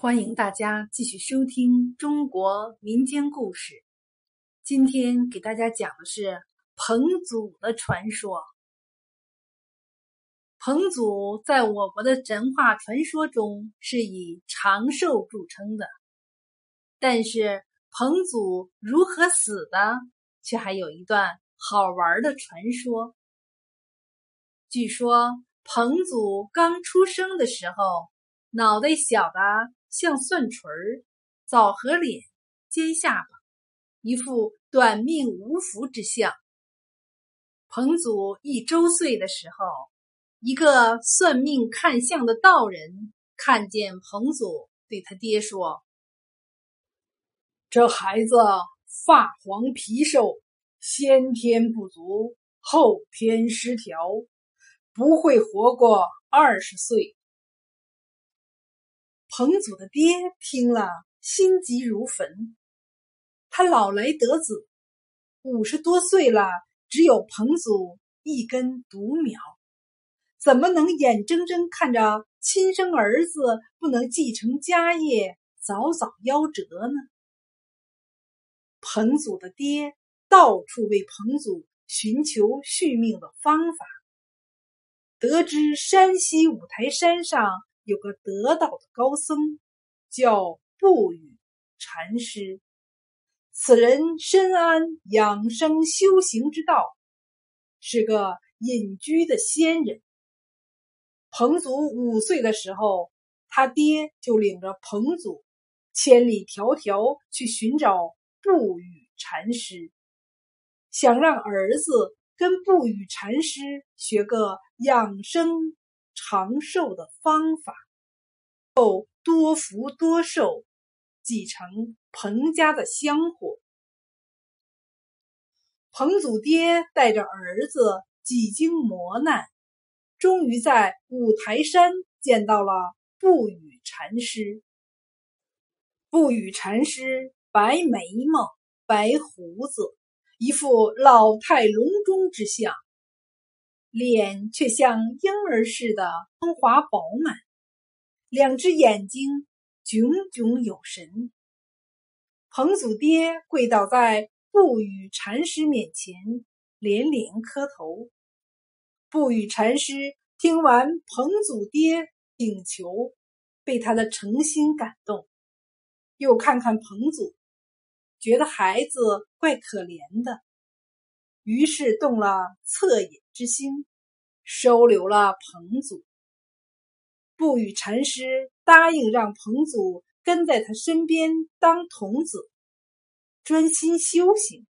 欢迎大家继续收听中国民间故事。今天给大家讲的是彭祖的传说。彭祖在我国的神话传说中是以长寿著称的，但是彭祖如何死的，却还有一段好玩的传说。据说彭祖刚出生的时候，脑袋小的。像蒜锤儿，枣核脸，尖下巴，一副短命无福之相。彭祖一周岁的时候，一个算命看相的道人看见彭祖，对他爹说：“这孩子发黄皮瘦，先天不足，后天失调，不会活过二十岁。”彭祖的爹听了，心急如焚。他老来得子，五十多岁了，只有彭祖一根独苗，怎么能眼睁睁看着亲生儿子不能继承家业，早早夭折呢？彭祖的爹到处为彭祖寻求续命的方法，得知山西五台山上。有个得道的高僧，叫不语禅师。此人深谙养生修行之道，是个隐居的仙人。彭祖五岁的时候，他爹就领着彭祖千里迢迢去寻找不语禅师，想让儿子跟不语禅师学个养生。长寿的方法，后多福多寿，继承彭家的香火。彭祖爹带着儿子几经磨难，终于在五台山见到了不语禅师。不语禅师白眉毛、白胡子，一副老态龙钟之相。脸却像婴儿似的光滑饱满，两只眼睛炯炯有神。彭祖爹跪倒在不语禅师面前，连连磕头。不语禅师听完彭祖爹请求，被他的诚心感动，又看看彭祖，觉得孩子怪可怜的。于是动了恻隐之心，收留了彭祖。不语禅师答应让彭祖跟在他身边当童子，专心修行。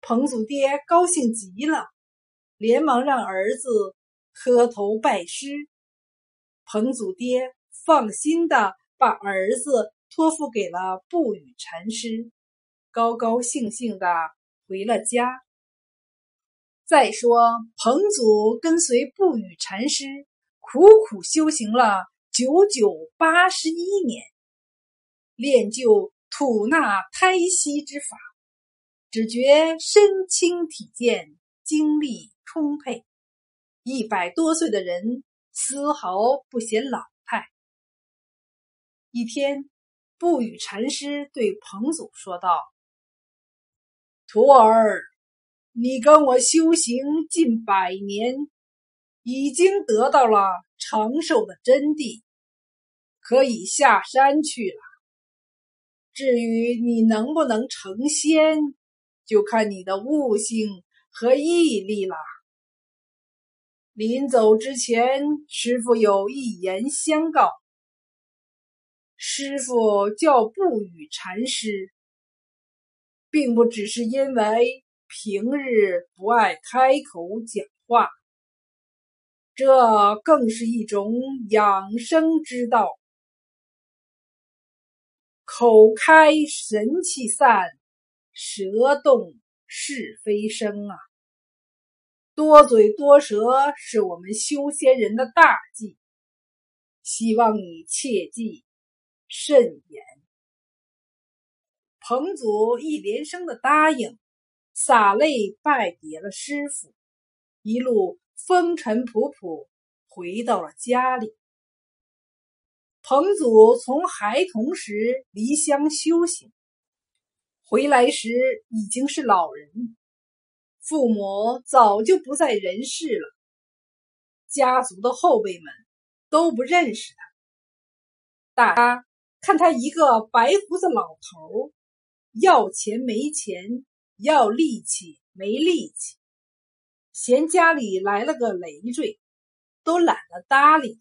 彭祖爹高兴极了，连忙让儿子磕头拜师。彭祖爹放心的把儿子托付给了不语禅师，高高兴兴的回了家。再说，彭祖跟随不语禅师苦苦修行了九九八十一年，练就吐纳胎息之法，只觉身轻体健，精力充沛。一百多岁的人丝毫不显老态。一天，不语禅师对彭祖说道：“徒儿。”你跟我修行近百年，已经得到了长寿的真谛，可以下山去了。至于你能不能成仙，就看你的悟性和毅力了。临走之前，师傅有一言相告。师傅叫不语禅师，并不只是因为。平日不爱开口讲话，这更是一种养生之道。口开神气散，舌动是非生啊！多嘴多舌是我们修仙人的大忌，希望你切记慎言。彭祖一连声的答应。洒泪拜别了师傅，一路风尘仆仆回到了家里。彭祖从孩童时离乡修行，回来时已经是老人，父母早就不在人世了，家族的后辈们都不认识他。大家看他一个白胡子老头，要钱没钱，要力气没力气，嫌家里来了个累赘，都懒得搭理他。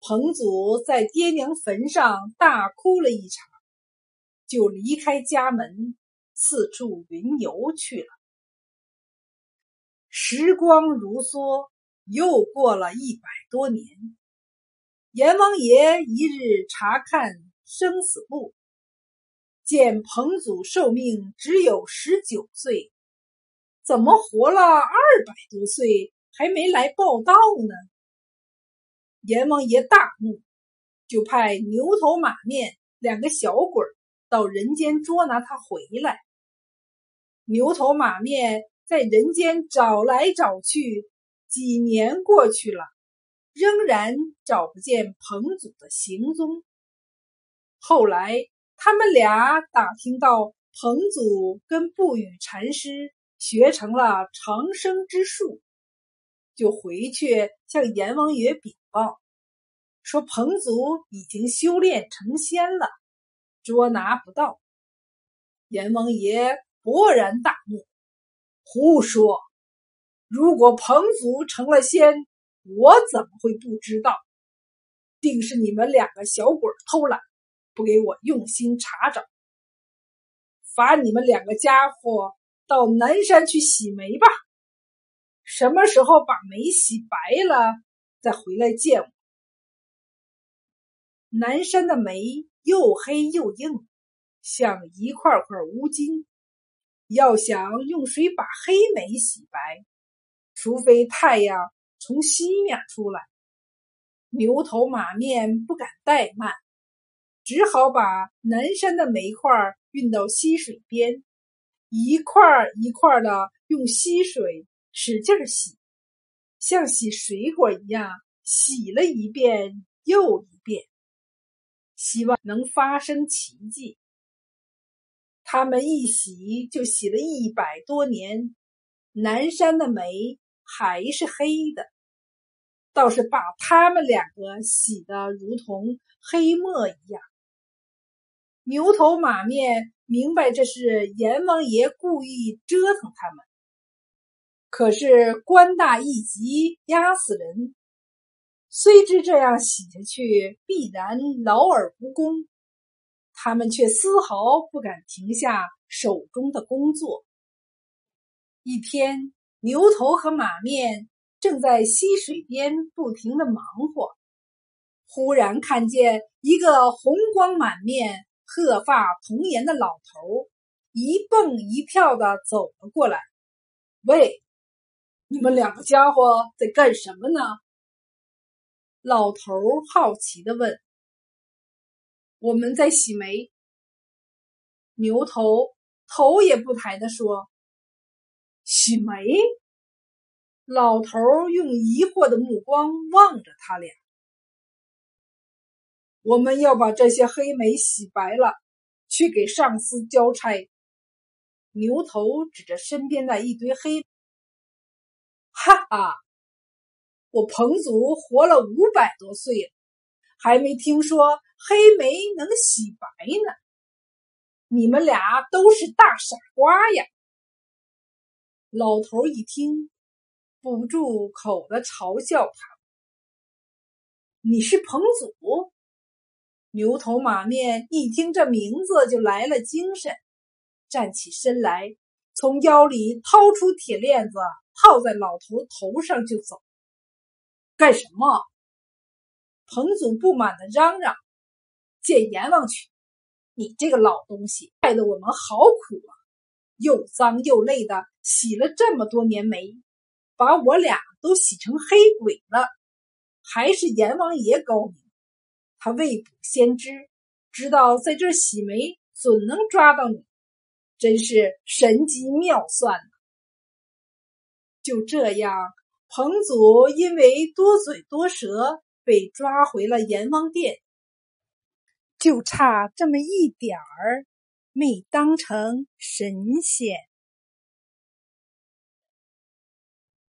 彭祖在爹娘坟上大哭了一场，就离开家门，四处云游去了。时光如梭，又过了一百多年。阎王爷一日查看生死簿，见彭祖寿命只有十九岁，怎么活了二百多岁还没来报道呢？阎王爷大怒，就派牛头马面两个小鬼到人间捉拿他回来。牛头马面在人间找来找去，几年过去了，仍然找不见彭祖的行踪。后来他们俩打听到彭祖跟不语禅师学成了长生之术。就回去向阎王爷禀报，说彭祖已经修炼成仙了，捉拿不到。阎王爷勃然大怒：“胡说！如果彭祖成了仙，我怎么会不知道？定是你们两个小鬼偷懒，不给我用心查找。罚你们两个家伙到南山去洗煤吧。”什么时候把煤洗白了，再回来见我。南山的煤又黑又硬，像一块块乌金。要想用水把黑煤洗白，除非太阳从西面出来。牛头马面不敢怠慢，只好把南山的煤块运到溪水边，一块一块的用溪水。使劲洗，像洗水果一样，洗了一遍又一遍，希望能发生奇迹。他们一洗就洗了一百多年，南山的煤还是黑的，倒是把他们两个洗得如同黑墨一样。牛头马面明白这是阎王爷故意折腾他们。可是官大一级压死人，虽知这样洗下去必然劳而无功，他们却丝毫不敢停下手中的工作。一天，牛头和马面正在溪水边不停的忙活，忽然看见一个红光满面、鹤发童颜的老头一蹦一跳的走了过来，喂！你们两个家伙在干什么呢？老头好奇的问。我们在洗煤。牛头头也不抬的说：“洗煤。”老头用疑惑的目光望着他俩。我们要把这些黑煤洗白了，去给上司交差。牛头指着身边的一堆黑。哈哈，我彭祖活了五百多岁了，还没听说黑煤能洗白呢。你们俩都是大傻瓜呀！老头一听，不住口的嘲笑他：“你是彭祖？”牛头马面一听这名字就来了精神，站起身来，从腰里掏出铁链子。套在老头头上就走，干什么？彭祖不满的嚷嚷：“见阎王去！你这个老东西，害得我们好苦啊！又脏又累的洗了这么多年煤，把我俩都洗成黑鬼了。还是阎王爷高明，他未卜先知，知道在这洗煤准能抓到你，真是神机妙算。”就这样，彭祖因为多嘴多舌，被。被抓回了阎王殿，就差这么一点儿，没当成神仙。